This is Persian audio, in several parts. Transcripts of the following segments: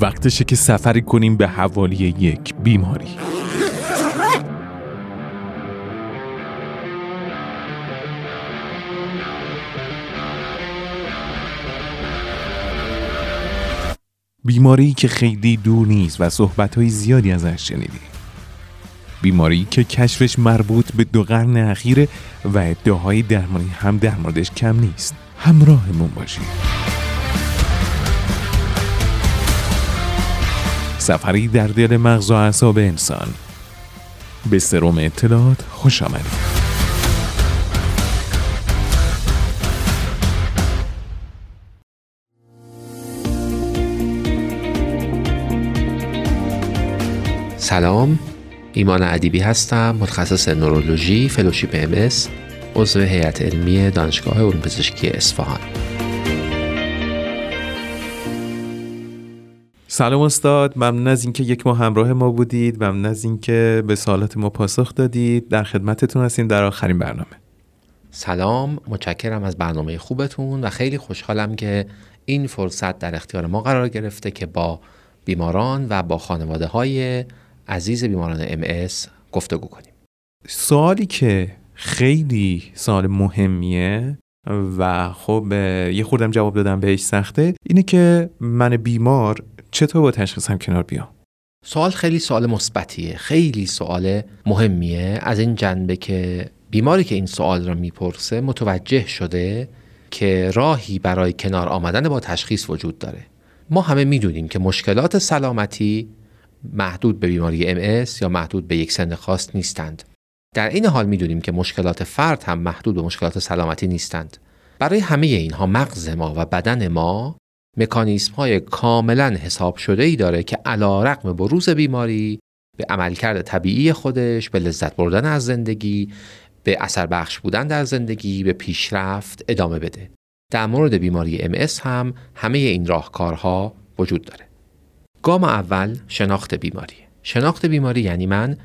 وقتشه که سفری کنیم به حوالی یک بیماری. بیماری که خیلی دور نیست و صحبت زیادی ازش شنیدی. بیماری که کشفش مربوط به دو قرن اخیره و ادعاهای درمانی هم در موردش کم نیست. همراهمون باشید. سفری در دل مغز و اعصاب انسان. به سروم اطلاعات خوش آمدید. سلام ایمان ادیبی هستم متخصص نورولوژی فلوشیپ ام عضو هیئت علمی دانشگاه علوم پزشکی اصفهان. سلام استاد. ممنون از اینکه یک ماه همراه ما بودید. ممنون از اینکه به سوالات ما پاسخ دادید. در خدمتتون هستیم در آخرین برنامه. سلام. متشکرم از برنامه خوبتون و خیلی خوشحالم که این فرصت در اختیار ما قرار گرفته که با بیماران و با خانواده های عزیز بیماران ام گفتگو کنیم. سوالی که خیلی سوال مهمیه و خب یه خوردم جواب دادم بهش سخته اینه که من بیمار چطور با تشخیصم کنار بیام؟ سوال خیلی سوال مثبتیه. خیلی سوال مهمیه. از این جنبه که بیماری که این سوال را می‌پرسه متوجه شده که راهی برای کنار آمدن با تشخیص وجود داره. ما همه می‌دونیم که مشکلات سلامتی محدود به بیماری ام یا محدود به یک سن خاص نیستند. در این حال می‌دونیم که مشکلات فرد هم محدود به مشکلات سلامتی نیستند. برای همه اینها مغز ما و بدن ما مکانیسم های کاملا حساب شده ای داره که علا رقم بروز بیماری به عملکرد طبیعی خودش به لذت بردن از زندگی به اثر بخش بودن در زندگی به پیشرفت ادامه بده. در مورد بیماری ام هم همه این راهکارها وجود داره. گام اول شناخت بیماری. شناخت بیماری یعنی من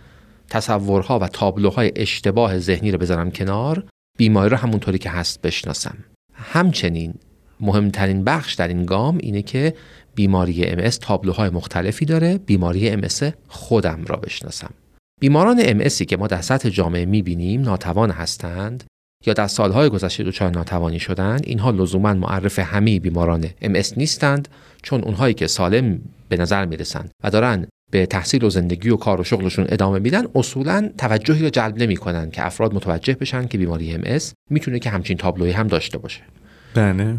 تصورها و تابلوهای اشتباه ذهنی رو بذارم کنار بیماری رو همونطوری که هست بشناسم. همچنین مهمترین بخش در این گام اینه که بیماری ام تابلوهای مختلفی داره. بیماری ام خودم را بشناسم. بیماران ام که ما در سطح جامعه می‌بینیم ناتوان هستند یا در سالهای گذشته دچار ناتوانی شدند. اینها لزوما معرف همه بیماران ام نیستند چون اونهایی که سالم به نظر می‌رسند و دارن به تحصیل و زندگی و کار و شغلشون ادامه میدن اصولا توجهی رو جلب نمی‌کنن که افراد متوجه بشن که بیماری ام می‌تونه که همچین تابلوی هم داشته باشه. بله.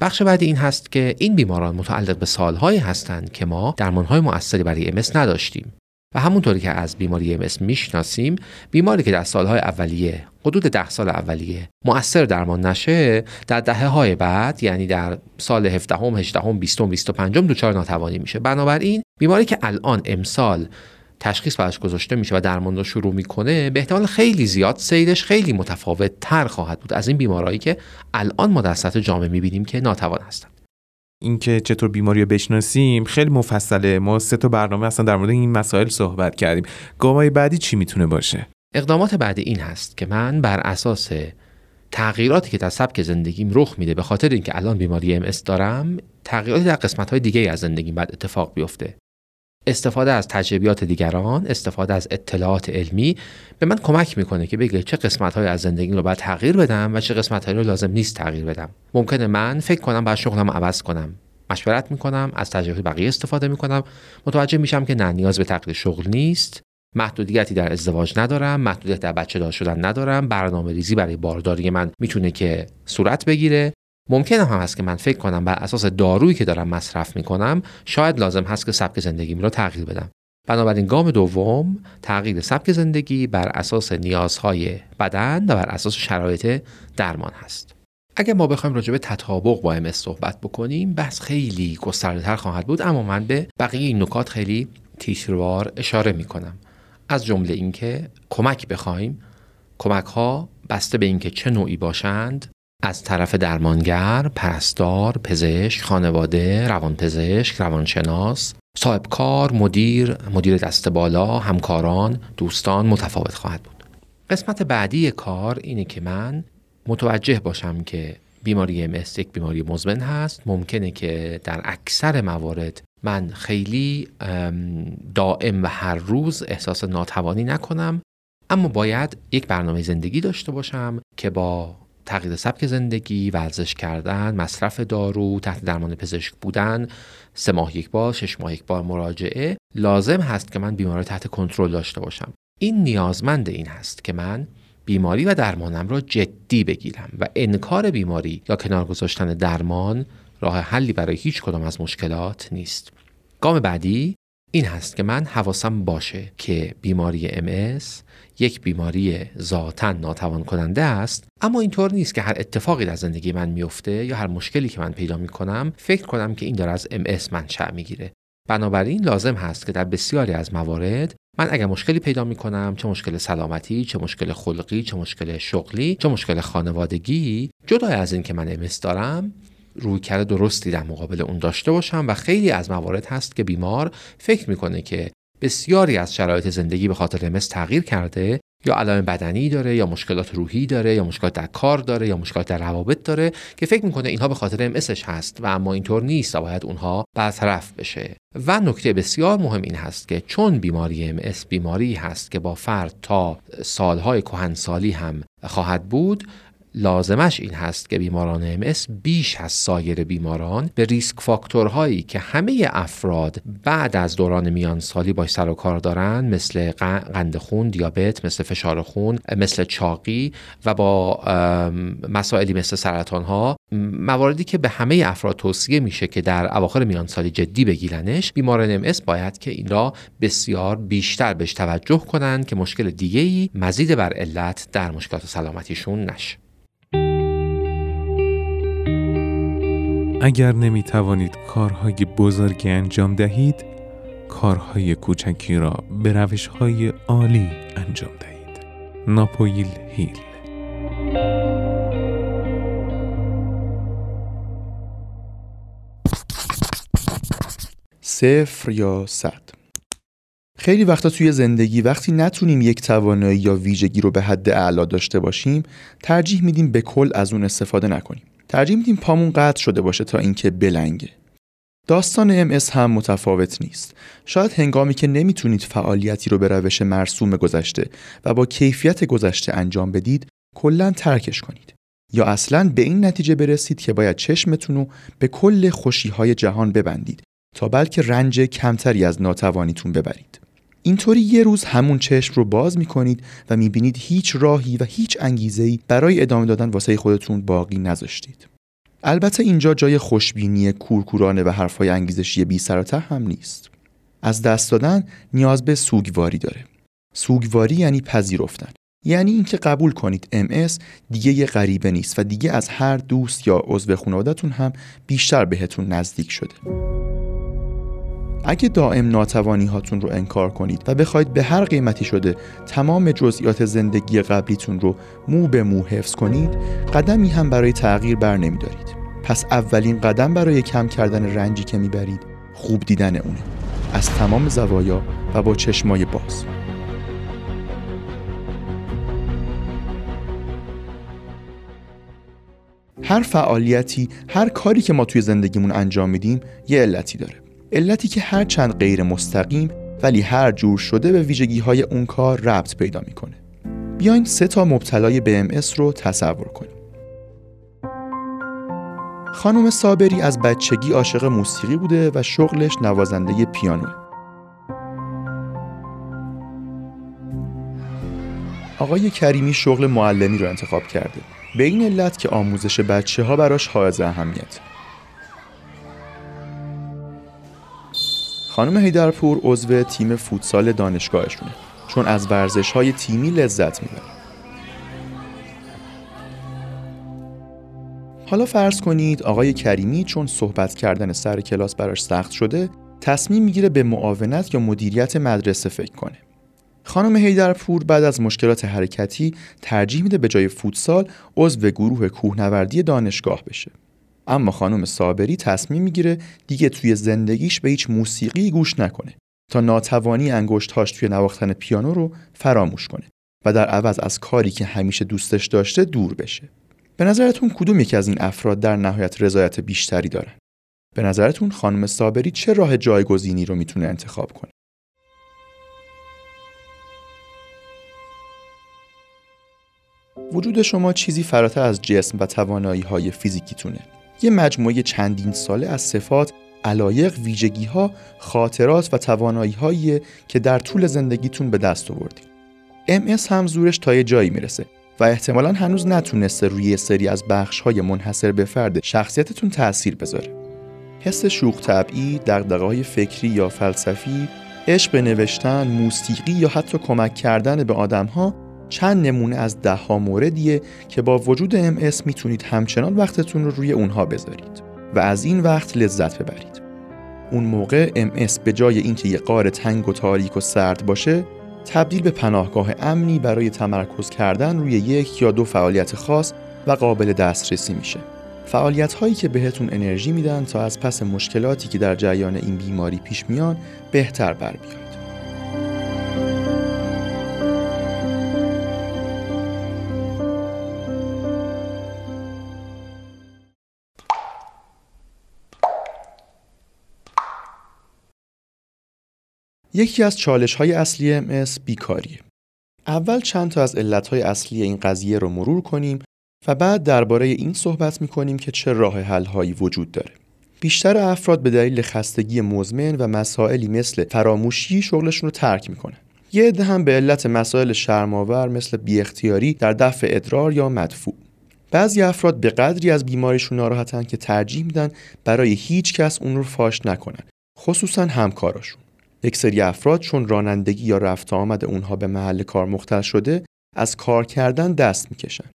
بخش بعدی این هست که این بیماران متعلق به سالهایی هستند که ما درمانهای مؤثری برای ام نداشتیم. و همونطوری که از بیماری ام می‌شناسیم بیماری که در سالهای اولیه حدود ده سال اولیه مؤثر درمان نشه در دهه های بعد یعنی در سال 17 هم 18 هم 20 25 دچار ناتوانی میشه. بنابراین بیماری که الان امسال تشخیص براش گذاشته میشه و درمان رو شروع می‌کنه به احتمال خیلی زیاد سیرش خیلی متفاوت تر خواهد بود از این بیمارایی که الان ما در سطح جامعه می‌بینیم که ناتوان هستند. اینکه چطور بیماری رو بشناسیم خیلی مفصله. ما سه تا برنامه اصلا در مورد این مسائل صحبت کردیم. گامای بعدی چی می‌تونه باشه؟ اقدامات بعدی این هست که من بر اساس تغییراتی که در سبک زندگیم رخ میده به خاطر اینکه الان بیماری ام دارم تغییراتی در قسمت های دیگه از زندگیم بعد اتفاق بیفته. استفاده از تجربیات دیگران استفاده از اطلاعات علمی به من کمک می‌کنه که بگه چه قسمت های از زندگی رو باید تغییر بدم و چه قسمت رو لازم نیست تغییر بدم. ممکنه من فکر کنم باید شغلم عوض کنم. مشورت می‌کنم از تجربه بقیه استفاده می‌کنم. متوجه میشم که نه نیاز به تغییر شغل نیست. محدودیتی در ازدواج ندارم محدودیت در بچه دار شدن ندارم. برنامه ریزی برای بارداری من می‌تونه که صورت بگیره. ممکنه هم هست که من فکر کنم بر اساس دارویی که دارم مصرف می‌کنم شاید لازم هست که سبک زندگیم رو تغییر بدم. بنابراین گام دوم تغییر سبک زندگی بر اساس نیازهای بدن و بر اساس شرایط درمان هست. اگر ما بخوایم راجع به تطابق با ام صحبت بکنیم بحث خیلی گسترده خواهد بود اما من به بقیه این نکات خیلی تیتروار اشاره می‌کنم. از جمله اینکه کمک بخوایم کمک ها بسته به اینکه چه نوعی باشند از طرف درمانگر، پرستار، پزشک، خانواده، روانپزشک، روانشناس، صاحب کار، مدیر، مدیر دست بالا، همکاران، دوستان متفاوت خواهد بود. قسمت بعدی کار اینه که من متوجه باشم که بیماری MS یک بیماری مزمن هست ممکنه که در اکثر موارد من خیلی دائم و هر روز احساس ناتوانی نکنم اما باید یک برنامه زندگی داشته باشم که با تغییر سبک زندگی، ورزش کردن، مصرف دارو، تحت درمان پزشک بودن، سه ماه یک بار، شش ماه یک بار مراجعه لازم هست که من بیماری تحت کنترل داشته باشم. این نیازمند این هست که من بیماری و درمانم را جدی بگیرم و انکار بیماری یا کنار گذاشتن درمان راه حلی برای هیچ کدام از مشکلات نیست. گام بعدی این هست که من حواسم باشه که بیماری MS یک بیماری ذاتا ناتوان کننده است اما اینطور نیست که هر اتفاقی در زندگی من میفته یا هر مشکلی که من پیدا می‌کنم فکر کنم که این داره از MS منشأ می‌گیره. بنابراین لازم هست که در بسیاری از موارد من اگر مشکلی پیدا می کنم چه مشکل سلامتی چه مشکل خلقی چه مشکل شغلی چه مشکل خانوادگی جدا از این که من امس دارم رویکرد درستی در مقابل اون داشته باشم و خیلی از موارد هست که بیمار فکر می‌کنه که بسیاری از شرایط زندگی به خاطر مس تغییر کرده یا علائم بدنی داره یا مشکلات روحی داره یا مشکلات در کار داره یا مشکلات در روابط داره که فکر می‌کنه اینها به خاطر امسش هست و اما اینطور نیست و باید اونها برطرف بشه. و نکته بسیار مهم این هست که چون بیماری ام بیماری هست که با فرد تا سالهای کهنسالی هم خواهد بود لازمش این هست که بیماران ام بیش از سایر بیماران به ریسک فاکتورهایی که همه افراد بعد از دوران میانسالی باش سر و کار دارن مثل قند خون، دیابت، مثل فشار خون، مثل چاقی و با مسائلی مثل سرطان ها مواردی که به همه افراد توصیه میشه که در اواخر میانسالی جدی بگیرنش بیماران ام باید که این را بسیار بیشتر بهش توجه کنند که مشکل دیگه ای مزید بر علت در مشکلات سلامتیشون نشه. اگر نمی توانید کارهای بزرگی انجام دهید کارهای کوچکی را به روش های عالی انجام دهید. ناپویل هیل. صفر یا صد. خیلی وقتا توی زندگی وقتی نتونیم یک توانایی یا ویژگی رو به حد اعلا داشته باشیم ترجیح میدیم به کل از اون استفاده نکنیم. ترجیح میدیم پامون قطع شده باشه تا اینکه بلنگه. داستان ام هم متفاوت نیست. شاید هنگامی که نمی‌تونید فعالیتی رو به روش مرسوم گذشته و با کیفیت گذشته انجام بدید کلا ترکش کنید. یا اصلا به این نتیجه برسید که باید چشمتون رو به کل خوشی های جهان ببندید تا بلکه رنج کمتری از ناتوانیتون ببرید. اینطوری یه روز همون چشم رو باز می‌کنید و می‌بینید هیچ راهی و هیچ انگیزه‌ای برای ادامه دادن واسه خودتون باقی نذاشتید. البته اینجا جای خوشبینی کورکورانه و حرفای انگیزشی بی هم نیست. از دست دادن نیاز به سوگواری داره. سوگواری یعنی پذیرفتن. یعنی اینکه قبول کنید MS دیگه یه غریبه نیست و دیگه از هر دوست یا عضو خانوادهتون هم بیشتر بهتون نزدیک شده. اگه دائم ناتوانی هاتون رو انکار کنید و بخواید به هر قیمتی شده تمام جزئیات زندگی قبلیتون رو مو به مو حفظ کنید قدمی هم برای تغییر بر نمیدارید. پس اولین قدم برای کم کردن رنجی که می‌برید خوب دیدن اونه. از تمام زوایا و با چشمای باز. هر فعالیتی هر کاری که ما توی زندگیمون انجام میدیم یه علتی داره. علتی که هر چند غیر مستقیم ولی هر جور شده به ویژگی های اون کار ربط پیدا می‌کنه. بیاین سه تا مبتلای BMS رو تصور کنیم. خانم صابری از بچگی عاشق موسیقی بوده و شغلش نوازنده پیانو. آقای کریمی شغل معلمی رو انتخاب کرده. به این علت که آموزش بچه ها براش حائز اهمیت. خانم هیدرپور عضو تیم فوتسال دانشگاهشونه چون از ورزش های تیمی لذت می‌بره. حالا فرض کنید آقای کریمی چون صحبت کردن سر کلاس براش سخت شده تصمیم می‌گیره به معاونت یا مدیریت مدرسه فکر کنه. خانم هیدرپور بعد از مشکلات حرکتی ترجیح میده به جای فوتسال عضو گروه کوهنوردی دانشگاه بشه. اما خانم صابری تصمیم می‌گیره دیگه توی زندگیش به هیچ موسیقی گوش نکنه تا ناتوانی انگشتهاش توی نواختن پیانو رو فراموش کنه و در عوض از کاری که همیشه دوستش داشته دور بشه. به نظرتون کدوم یکی از این افراد در نهایت رضایت بیشتری دارن؟ به نظرتون خانم صابری چه راه جایگزینی رو می‌تونه انتخاب کنه وجود شما چیزی فراتر از جسم و توانایی های فیزیکیتونه یه مجموعه چندین ساله از صفات علایق، ویژگی ها، خاطرات و توانایی هایی که در طول زندگیتون به دست آوردید. MS هم زورش تا یه جایی می‌رسه و احتمالا هنوز نتونسته روی سری از بخش های منحصر به فرد شخصیتتون تأثیر بذاره. حس شوخ طبعی، دقدقه فکری یا فلسفی، عشق به نوشتن، موسیقی یا حتی کمک کردن به آدم ها چند نمونه از ده ها موردیه که با وجود MS می‌تونید همچنان وقتتون رو روی اونها بذارید و از این وقت لذت ببرید. اون موقع MS به جای اینکه یه قار تنگ و تاریک و سرد باشه تبدیل به پناهگاه امنی برای تمرکز کردن روی یک یا دو فعالیت خاص و قابل دسترسی میشه. فعالیت هایی که بهتون انرژی میدن تا از پس مشکلاتی که در جریان این بیماری پیش میان بهتر بر بیاد. یکی از چالش های اصلی MS بیکاریه. اول چند تا از علت های اصلی این قضیه رو مرور کنیم و بعد درباره این صحبت می کنیم که چه راه حل هایی وجود داره. بیشتر افراد به دلیل خستگی مزمن و مسائلی مثل فراموشی شغلشون رو ترک می‌کنن. یه عده هم به علت مسائل شرماور مثل بی اختیاری در دفع ادرار یا مدفوع. بعضی افراد به قدری از بیماریشون ناراحتن که ترجیح میدن برای هیچ کس اون رو فاش نکنن خصوصا همکاراشون یک سری افراد چون رانندگی یا رفت آمد اونها به محل کار مختل شده از کار کردن دست می‌کشن.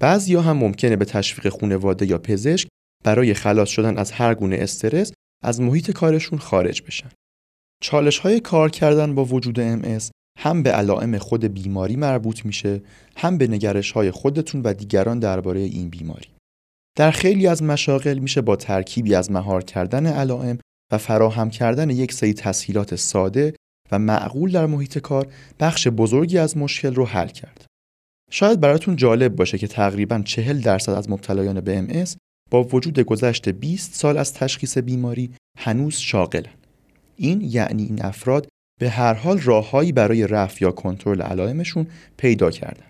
بعضیا هم ممکنه به تشویق خانواده یا پزشک برای خلاص شدن از هر گونه استرس از محیط کارشون خارج بشن. چالش های کار کردن با وجود MS هم به علائم خود بیماری مربوط میشه هم به نگرش های خودتون و دیگران درباره این بیماری. در خیلی از مشاغل میشه با ترکیبی از مهار کردن علائم و فراهم کردن یک سری تسهیلات ساده و معقول در محیط کار بخش بزرگی از مشکل رو حل کرد. شاید براتون جالب باشه که تقریبا 40 درصد از مبتلایان به MS با وجود گذشت 20 سال از تشخیص بیماری هنوز شاغلن. این یعنی این افراد به هر حال راههایی برای رفع یا کنترل علائمشون پیدا کردن.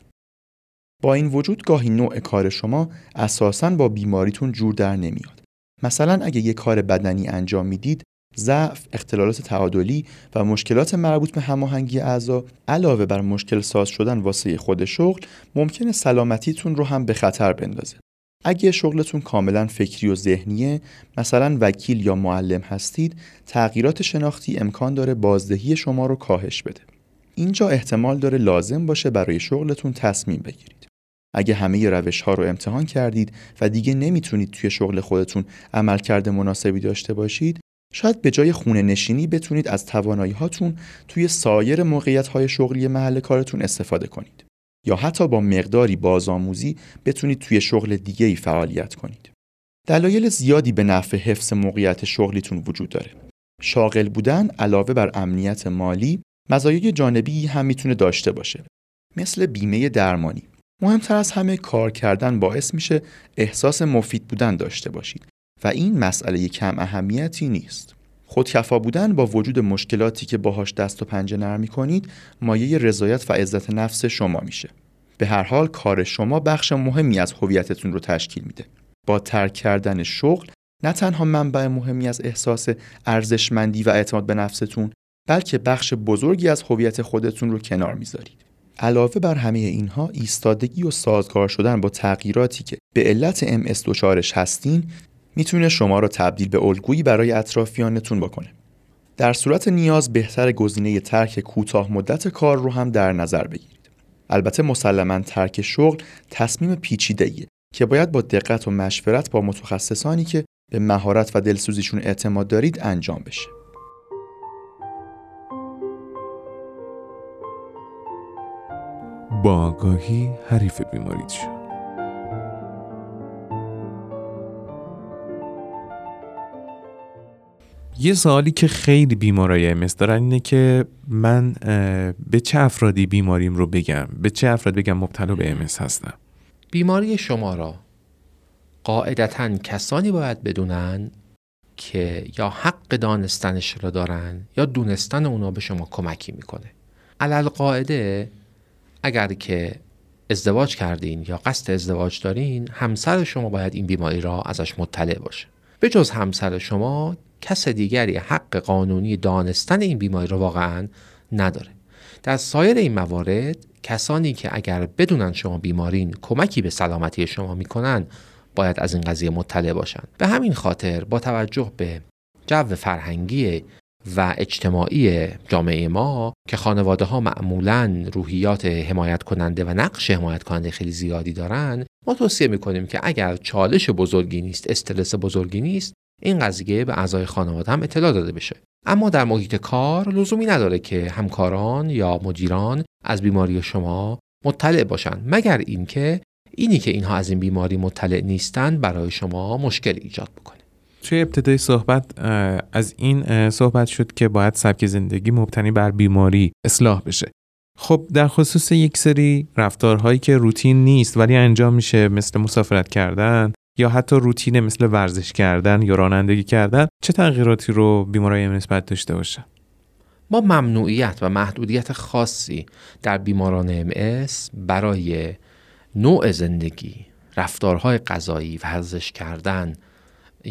با این وجود گاهی نوع کار شما اساساً با بیماریتون جور در نمیاد. مثلا اگه یه کار بدنی انجام می‌دید ضعف، اختلالات تعادلی و مشکلات مربوط به هماهنگی اعضا علاوه بر مشکل ساز شدن واسه خود شغل ممکنه سلامتیتون رو هم به خطر بندازه. اگه شغلتون کاملا فکری و ذهنیه مثلا وکیل یا معلم هستید تغییرات شناختی امکان داره بازدهی شما رو کاهش بده اینجا احتمال داره لازم باشه برای شغلتون تصمیم بگیرید اگه همه روش ها رو امتحان کردید و دیگه نمی‌تونید توی شغل خودتون عملکرد مناسبی داشته باشید شاید به جای خونه نشینی بتونید از توانایی هاتون توی سایر موقعیت های شغلی محل کارتون استفاده کنید. یا حتی با مقداری بازآموزی بتونید توی شغل دیگه ای فعالیت کنید. دلایل زیادی به نفع حفظ موقعیت شغلیتون وجود داره. شاغل بودن علاوه بر امنیت مالی مزایای جانبی هم می‌تونه داشته باشه. مثل بیمه درمانی. مهمتر از همه کار کردن باعث میشه احساس مفید بودن داشته باشید و این مسئله کم اهمیتی نیست. خودکفا بودن با وجود مشکلاتی که باهاش دست و پنجه نرم کنید مایه رضایت و عزت نفس شما میشه. به هر حال کار شما بخش مهمی از هویتتون رو تشکیل میده. با ترک کردن شغل نه تنها منبع مهمی از احساس ارزشمندی و اعتماد به نفستون بلکه بخش بزرگی از هویت خودتون رو کنار می‌ذارید. علاوه بر همه اینها ایستادگی و سازگار شدن با تغییراتی که به علت MS دچارش هستین می‌تونه شما را تبدیل به الگویی برای اطرافیانتون بکنه. در صورت نیاز بهتر گزینه ترک کوتاه مدت کار رو هم در نظر بگیرید. البته مسلما ترک شغل تصمیم پیچیده‌ایه که باید با دقت و مشورت با متخصصانی که به مهارت و دلسوزیشون اعتماد دارید انجام بشه. با آگاهی حریف بیماریت شد یه سوالی که خیلی بیمارای امس دارن اینه که من به چه افرادی بیماریم رو بگم؟ به چه افراد بگم مبتلا به امس هستم؟ بیماری شما را قاعدتا کسانی باید بدونن که یا حق دانستنش رو دارن یا دونستن اونا به شما کمکی می‌کنه. علل قاعده اگر که ازدواج کردین یا قصد ازدواج دارین همسر شما باید این بیماری را ازش مطلع باشه. به جز همسر شما کس دیگری حق قانونی دانستن این بیماری را واقعا نداره. در سایر این موارد کسانی که اگر بدونن شما بیمارین کمکی به سلامتی شما می‌کنن باید از این قضیه مطلع باشن. به همین خاطر با توجه به جو فرهنگی و اجتماعی جامعه ما که خانواده ها معمولا روحیات حمایت کننده و نقش حمایت کننده خیلی زیادی دارن ما توصیه می‌کنیم که اگر چالش بزرگی نیست استرس بزرگی نیست این قضیه به اعضای خانواده هم اطلاع داده بشه. اما در محیط کار لزومی نداره که همکاران یا مدیران از بیماری شما مطلع باشند مگر اینکه اینی که اینها از این بیماری مطلع نیستند برای شما مشکل ایجاد بکنه. توی ابتدای صحبت از این صحبت شد که باید سبک زندگی مبتنی بر بیماری اصلاح بشه. خب در خصوص یک سری رفتارهایی که روتین نیست ولی انجام میشه مثل مسافرت کردن یا حتی روتین مثل ورزش کردن یا رانندگی کردن چه تغییراتی رو بیمارای نسبت داشته باشه؟ ما ممنوعیت و محدودیت خاصی در بیماران MS برای نوع زندگی رفتارهای غذایی ورزش کردن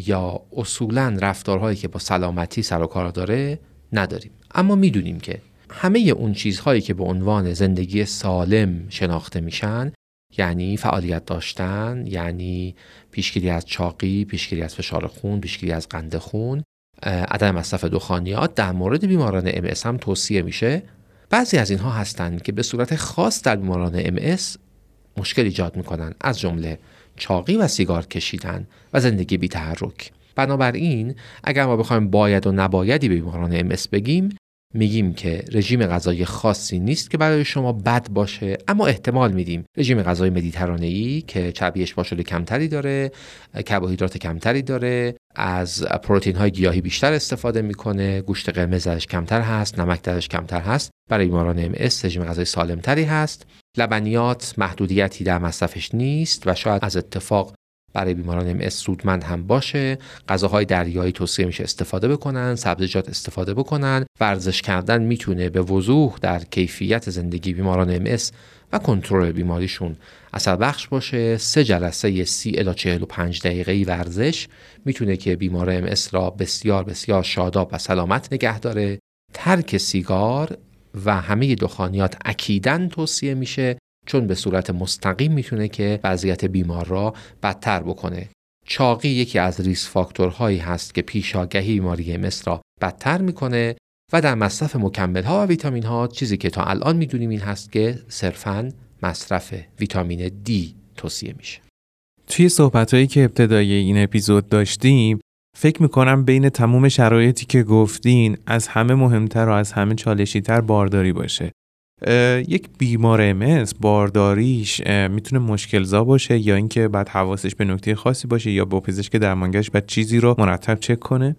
یا اصولا رفتارهایی که با سلامتی سر و کار داره نداریم. اما می‌دونیم که همه اون چیزهایی که به عنوان زندگی سالم شناخته میشن یعنی فعالیت داشتن یعنی پیشگیری از چاقی پیشگیری از فشار خون پیشگیری از قند خون عدم مصرف دخانیات در مورد بیماران ام هم توصیه میشه. بعضی از اینها هستند که به صورت خاص در بیماران ام مشکل ایجاد می‌کنن. از جمله چاقی و سیگار کشیدن و زندگی بی تحرک بنابراین اگر ما بخوایم باید و نبایدی به بیماران ام بگیم میگیم که رژیم غذایی خاصی نیست که برای شما بد باشه اما احتمال میدیم. رژیم غذایی مدیترانه‌ای که چربی اشباع کمتری داره کربوهیدرات کمتری داره از پروتئین های گیاهی بیشتر استفاده می‌کنه گوشت قرمز درش کمتر هست نمک درش کمتر هست برای بیماران ام رژیم غذایی سالمتری هست. لبنیات محدودیتی در مصرفش نیست و شاید از اتفاق برای بیماران ام سودمند هم باشه. غذاهای دریایی توصیه میشه استفاده بکنن سبزیجات استفاده بکنن. ورزش کردن می‌تونه به وضوح در کیفیت زندگی بیماران ام و کنترل بیماریشون. اثر بخش باشه. سه جلسه سی الی 45 دقیقه ورزش می‌تونه که بیمار ام را بسیار بسیار شاداب و سلامت نگه داره. ترک سیگار و همه دخانیات اکیدن توصیه میشه. چون به صورت مستقیم می‌تونه که وضعیت بیمار را بدتر بکنه. چاقی یکی از ریس فاکتورهایی هست که پیشاگهی بیماری مس را بدتر می‌کنه و در مصرف مکمل ها و ویتامین ها چیزی که تا الان می‌دونیم این هست که صرفا مصرف ویتامین D توصیه میشه. توی صحبت هایی که ابتدای این اپیزود داشتیم فکر می‌کنم بین تموم شرایطی که گفتین از همه مهمتر و از همه چالشیتر بارداری باشه. یک بیمار امس بارداریش می‌تونه مشکلزا باشه یا اینکه بعد حواسش به نکته خاصی باشه یا با پزشک درمانگرش بعد چیزی رو مرتب چک کنه؟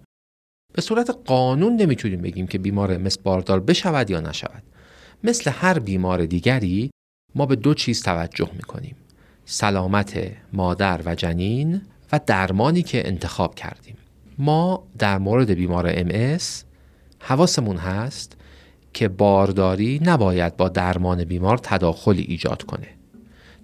به صورت قانون نمی‌تونیم بگیم که بیمار امس باردار بشود یا نشود. مثل هر بیمار دیگری ما به دو چیز توجه می‌کنیم سلامت مادر و جنین و درمانی که انتخاب کردیم. ما در مورد بیمار MS حواسمون هست که بارداری نباید با درمان بیمار تداخلی ایجاد کنه.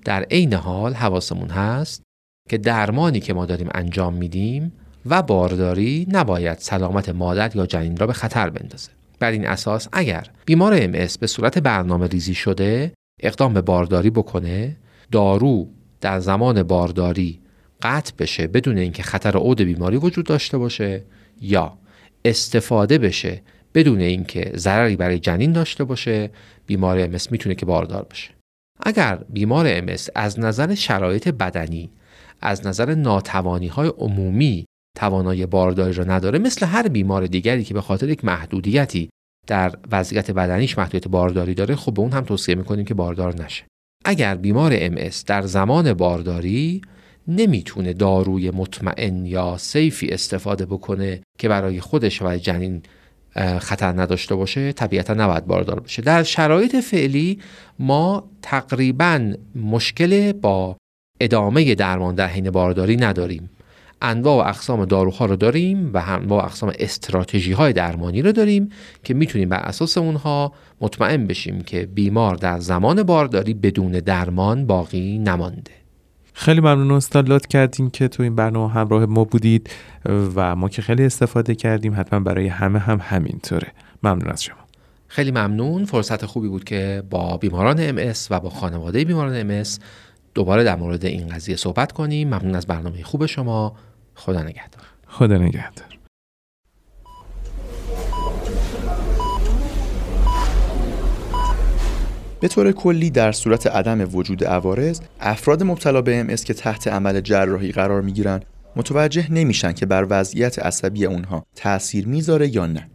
در عین حال حواسمون هست که درمانی که ما داریم انجام میدیم و بارداری نباید سلامت مادر یا جنین را به خطر بندازه. بر این اساس اگر بیمار MS به صورت برنامه ریزی شده اقدام به بارداری بکنه دارو در زمان بارداری قطع بشه بدون اینکه خطر عود بیماری وجود داشته باشه یا استفاده بشه بدون اینکه ضرری برای جنین داشته باشه بیمار امس می‌تونه که باردار بشه اگر بیمار امس از نظر شرایط بدنی از نظر ناتوانی های عمومی توانای بارداری را نداره مثل هر بیمار دیگری که به خاطر یک محدودیتی در وضعیت بدنیش محدودیت بارداری داره خب به اون هم توصیه می‌کنیم که باردار نشه. اگر بیمار MS در زمان بارداری نمی‌تونه داروی مطمئن یا سیفی استفاده بکنه که برای خودش و جنین خطر نداشته باشه طبیعتا نباید باردار بشه. در شرایط فعلی ما تقریبا مشکل با ادامه درمان در حین بارداری نداریم. انواع و اقسام داروها رو داریم و انواع و اقسام استراتژی های درمانی رو داریم که می‌تونیم بر اساس اونها مطمئن بشیم که بیمار در زمان بارداری بدون درمان باقی نمانده. خیلی ممنون استاد لطف کردیم که تو این برنامه همراه ما بودید و ما که خیلی استفاده کردیم. حتما برای همه هم همینطوره. ممنون از شما. خیلی ممنون. فرصت خوبی بود که با بیماران ام و با خانواده بیماران ام دوباره در مورد این قضیه صحبت کنیم. ممنون از برنامه خوب شما. خدا نگهدار. خدا نگهدار. به طور کلی در صورت عدم وجود عوارض افراد مبتلا به ام که تحت عمل جراحی قرار می‌گیرن متوجه نمیشن که بر وضعیت عصبی اونها تاثیر می‌ذاره یا نه.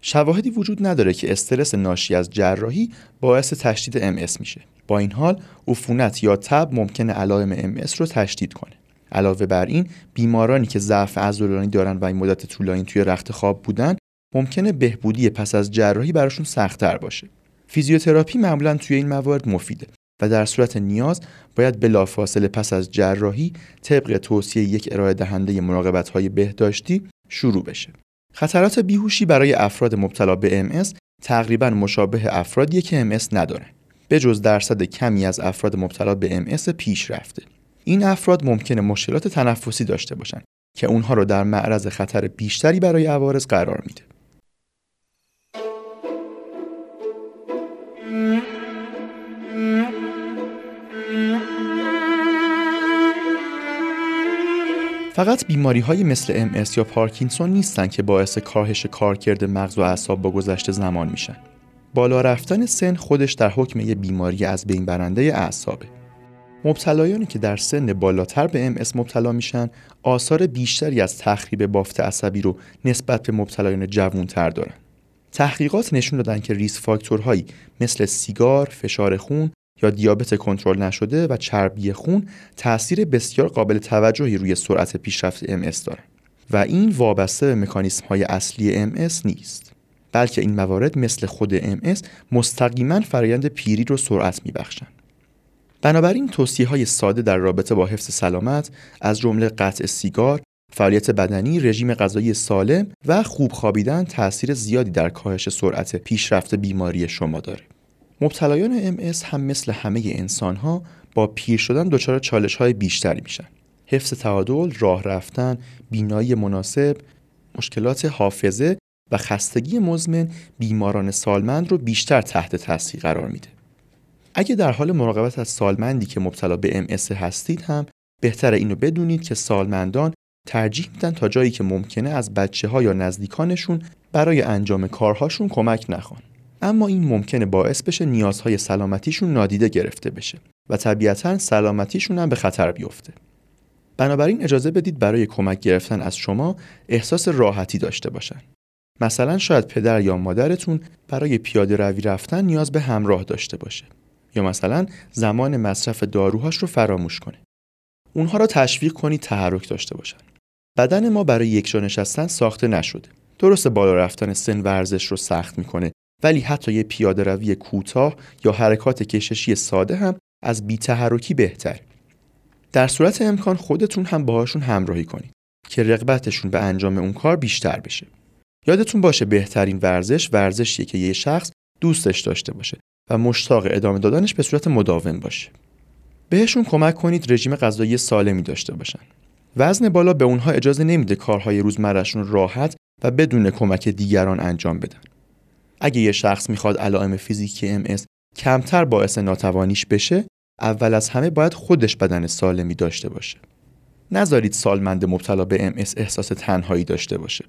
شواهدی وجود نداره که استرس ناشی از جراحی باعث تشدید ام میشه. با این حال عفونت یا تب ممکنه علائم ام رو تشدید کنه. علاوه بر این بیمارانی که ضعف عضلانی دارن و این مدت طولانی توی رخت خواب بودن ممکنه بهبودی پس از جراحی براشون سختتر باشه. فیزیوتراپی معمولا توی این موارد مفیده و در صورت نیاز باید بلافاصله پس از جراحی طبق توصیه یک ارائه دهنده مراقبت های بهداشتی شروع بشه. خطرات بیهوشی برای افراد مبتلا به MS تقریبا مشابه افرادی که MS ندارن. به جز درصد کمی از افراد مبتلا به MS پیش رفته. این افراد ممکنه مشکلات تنفسی داشته باشند که اونها رو در معرض خطر بیشتری برای عوارض قرار میده. فقط بیماری های مثل ام یا پارکینسون نیستن که باعث کاهش کارکرد مغز و اعصاب با گذشت زمان میشن. بالا رفتن سن خودش در حکم یه بیماری از بین برنده اعصابه. مبتلایانی که در سن بالاتر به ام مبتلا میشن آثار بیشتری از تخریب بافت عصبی رو نسبت به مبتلایان جوانتر دارن. تحقیقات نشون دادن که ریس فاکتورهایی مثل سیگار، فشار خون یا دیابت کنترل نشده و چربی خون تاثیر بسیار قابل توجهی روی سرعت پیشرفت MS داره و این وابسته به مکانیسم های اصلی MS نیست بلکه این موارد مثل خود MS مستقیما فرایند پیری رو سرعت میبخشند بنابراین توصیه های ساده در رابطه با حفظ سلامت از جمله قطع سیگار، فعالیت بدنی، رژیم غذایی سالم و خوب خوابیدن تاثیر زیادی در کاهش سرعت پیشرفت بیماری شما داره. مبتلایان MS هم مثل همه انسان ها با پیر شدن دچار چالش های بیشتری میشن. حفظ تعادل، راه رفتن، بینایی مناسب، مشکلات حافظه و خستگی مزمن بیماران سالمند رو بیشتر تحت تاثیر قرار میده. اگه در حال مراقبت از سالمندی که مبتلا به MS هستید هم بهتر اینو بدونید که سالمندان ترجیح میدن تا جایی که ممکنه از بچه ها یا نزدیکانشون برای انجام کارهاشون کمک نخوان. اما این ممکنه باعث بشه نیازهای سلامتیشون نادیده گرفته بشه و طبیعتا سلامتیشون هم به خطر بیفته. بنابراین اجازه بدید برای کمک گرفتن از شما احساس راحتی داشته باشن. مثلا شاید پدر یا مادرتون برای پیاده روی رفتن نیاز به همراه داشته باشه یا مثلا زمان مصرف داروهاش رو فراموش کنه. اونها را تشویق کنید تحرک داشته باشن. بدن ما برای یک نشستن ساخته نشده. درست بالا رفتن سن ورزش رو سخت می‌کنه ولی حتی یه پیاده روی کوتاه یا حرکات کششی ساده هم از بیتحرکی بهتر. در صورت امکان خودتون هم باهاشون همراهی کنید که رغبتشون به انجام اون کار بیشتر بشه. یادتون باشه بهترین ورزش ورزشیه که یه شخص دوستش داشته باشه و مشتاق ادامه دادنش به صورت مداوم باشه. بهشون کمک کنید رژیم غذایی سالمی داشته باشن. وزن بالا به اونها اجازه نمیده کارهای روزمرهشون راحت و بدون کمک دیگران انجام بدن. اگه یه شخص می‌خواد علائم فیزیکی MS کمتر باعث ناتوانیش بشه اول از همه باید خودش بدن سالمی داشته باشه. نذارید سالمند مبتلا به MS احساس تنهایی داشته باشه.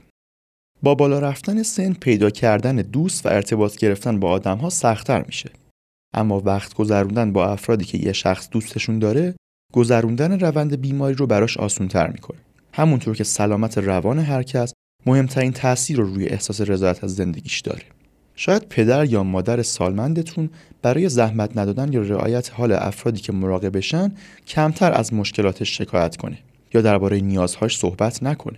با بالا رفتن سن پیدا کردن دوست و ارتباط گرفتن با آدم ها سختتر میشه. اما وقت گذروندن با افرادی که یه شخص دوستشون داره گذروندن روند بیماری رو براش آسونتر می‌کنه. همونطور که سلامت روان هر کس مهمترین تاثیر رو روی احساس رضایت از زندگیش داره. شاید پدر یا مادر سالمندتون برای زحمت ندادن یا رعایت حال افرادی که مراقبشن کمتر از مشکلاتش شکایت کنه یا درباره نیازهاش صحبت نکنه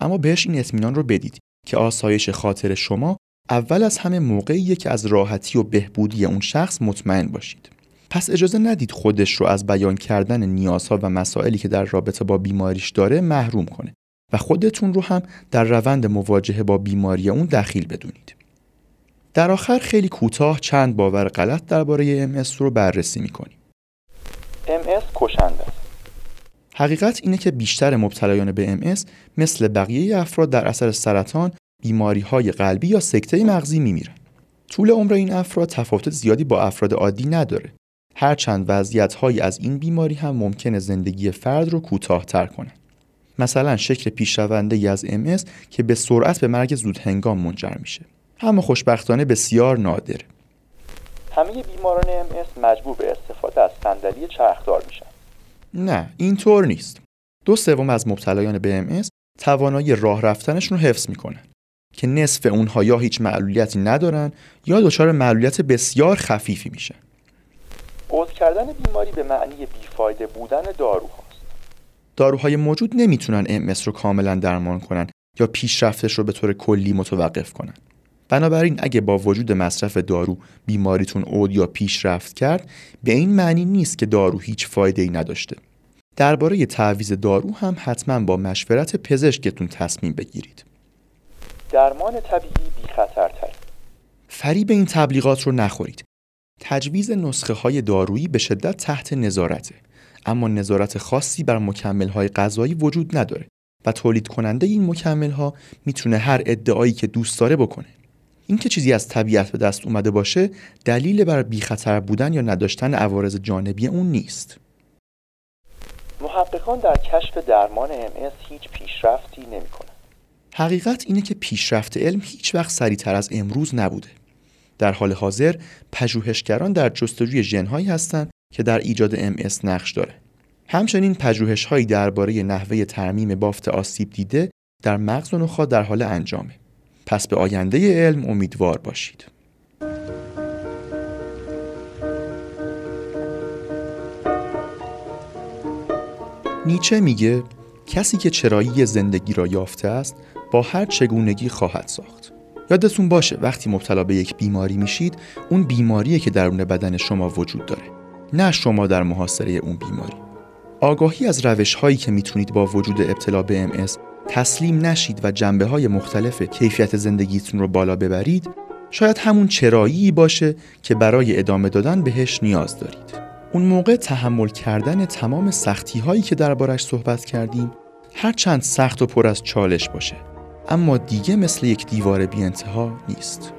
اما بهش این اطمینان رو بدید که آسایش خاطر شما اول از همه موقعیه که از راحتی و بهبودی اون شخص مطمئن باشید پس اجازه ندید خودش رو از بیان کردن نیازها و مسائلی که در رابطه با بیماریش داره محروم کنه و خودتون رو هم در روند مواجهه با بیماری اون دخیل بدونید. در آخر خیلی کوتاه چند باور غلط درباره MS رو بررسی می‌کنیم. MS کشنده است. حقیقت اینه که بیشتر مبتلایان به MS مثل بقیه افراد در اثر سرطان، بیماری های قلبی یا سکته مغزی میمیرن. طول عمر این افراد تفاوت زیادی با افراد عادی نداره. هرچند وضعیت های از این بیماری هم ممکنه زندگی فرد رو کوتاهتر کنه. مثلا شکل پیشرونده از MS که به سرعت به مرگ زود هنگام منجر میشه. اما خوشبختانه بسیار نادر. همه بیماران MS مجبور به استفاده از صندلی چرخدار میشن. نه اینطور نیست. دو سوم از مبتلایان به MS توانایی راه رفتنشون رو حفظ می‌کنن که نصف اونها یا هیچ معلولیتی ندارن یا دچار معلولیت بسیار خفیفی میشن. عوض کردن بیماری به معنی بیفایده بودن داروهاست. داروهای موجود نمی‌تونن MS رو کاملا درمان کنن یا پیشرفتش رو به طور کلی متوقف کنن. بنابراین اگه با وجود مصرف دارو بیماریتون عود یا پیشرفت کرد به این معنی نیست که دارو هیچ فایده ای نداشته. درباره تعویز دارو هم حتما با مشورت پزشکتون تصمیم بگیرید. درمان طبیعی بی خطرتر. فریب این تبلیغات رو نخورید. تجویز نسخه های دارویی به شدت تحت نظارته اما نظارت خاصی بر مکمل های غذایی وجود نداره و تولید کننده این مکمل ها می‌تونه هر ادعایی که دوست داره بکنه اینکه چیزی از طبیعت به دست اومده باشه دلیل بر بی خطر بودن یا نداشتن عوارض جانبی اون نیست محققان در کشف درمان MS هیچ پیشرفتی نمی‌کنن. حقیقت اینه که پیشرفت علم هیچ وقت سریعتر از امروز نبوده در حال حاضر پژوهشگران در جستجوی ژنهایی هستند که در ایجاد MS نقش داره. همچنین پژوهش‌هایی درباره نحوه ترمیم بافت آسیب دیده در مغز و نخاع در حال انجامه. پس به آینده علم امیدوار باشید. نیچه میگه کسی که چرایی زندگی را یافته است با هر چگونگی خواهد ساخت. یادتون باشه وقتی مبتلا به یک بیماری میشید اون بیماریه که درون بدن شما وجود داره نه شما در محاصره اون بیماری آگاهی از روش هایی که می‌تونید با وجود ابتلا به MS تسلیم نشید و جنبه های مختلف کیفیت زندگیتون رو بالا ببرید شاید همون چرایی باشه که برای ادامه دادن بهش نیاز دارید. اون موقع تحمل کردن تمام سختی هایی که دربارش صحبت کردیم هرچند سخت و پر از چالش باشه اما دیگه مثل یک دیوار بی انتها نیست.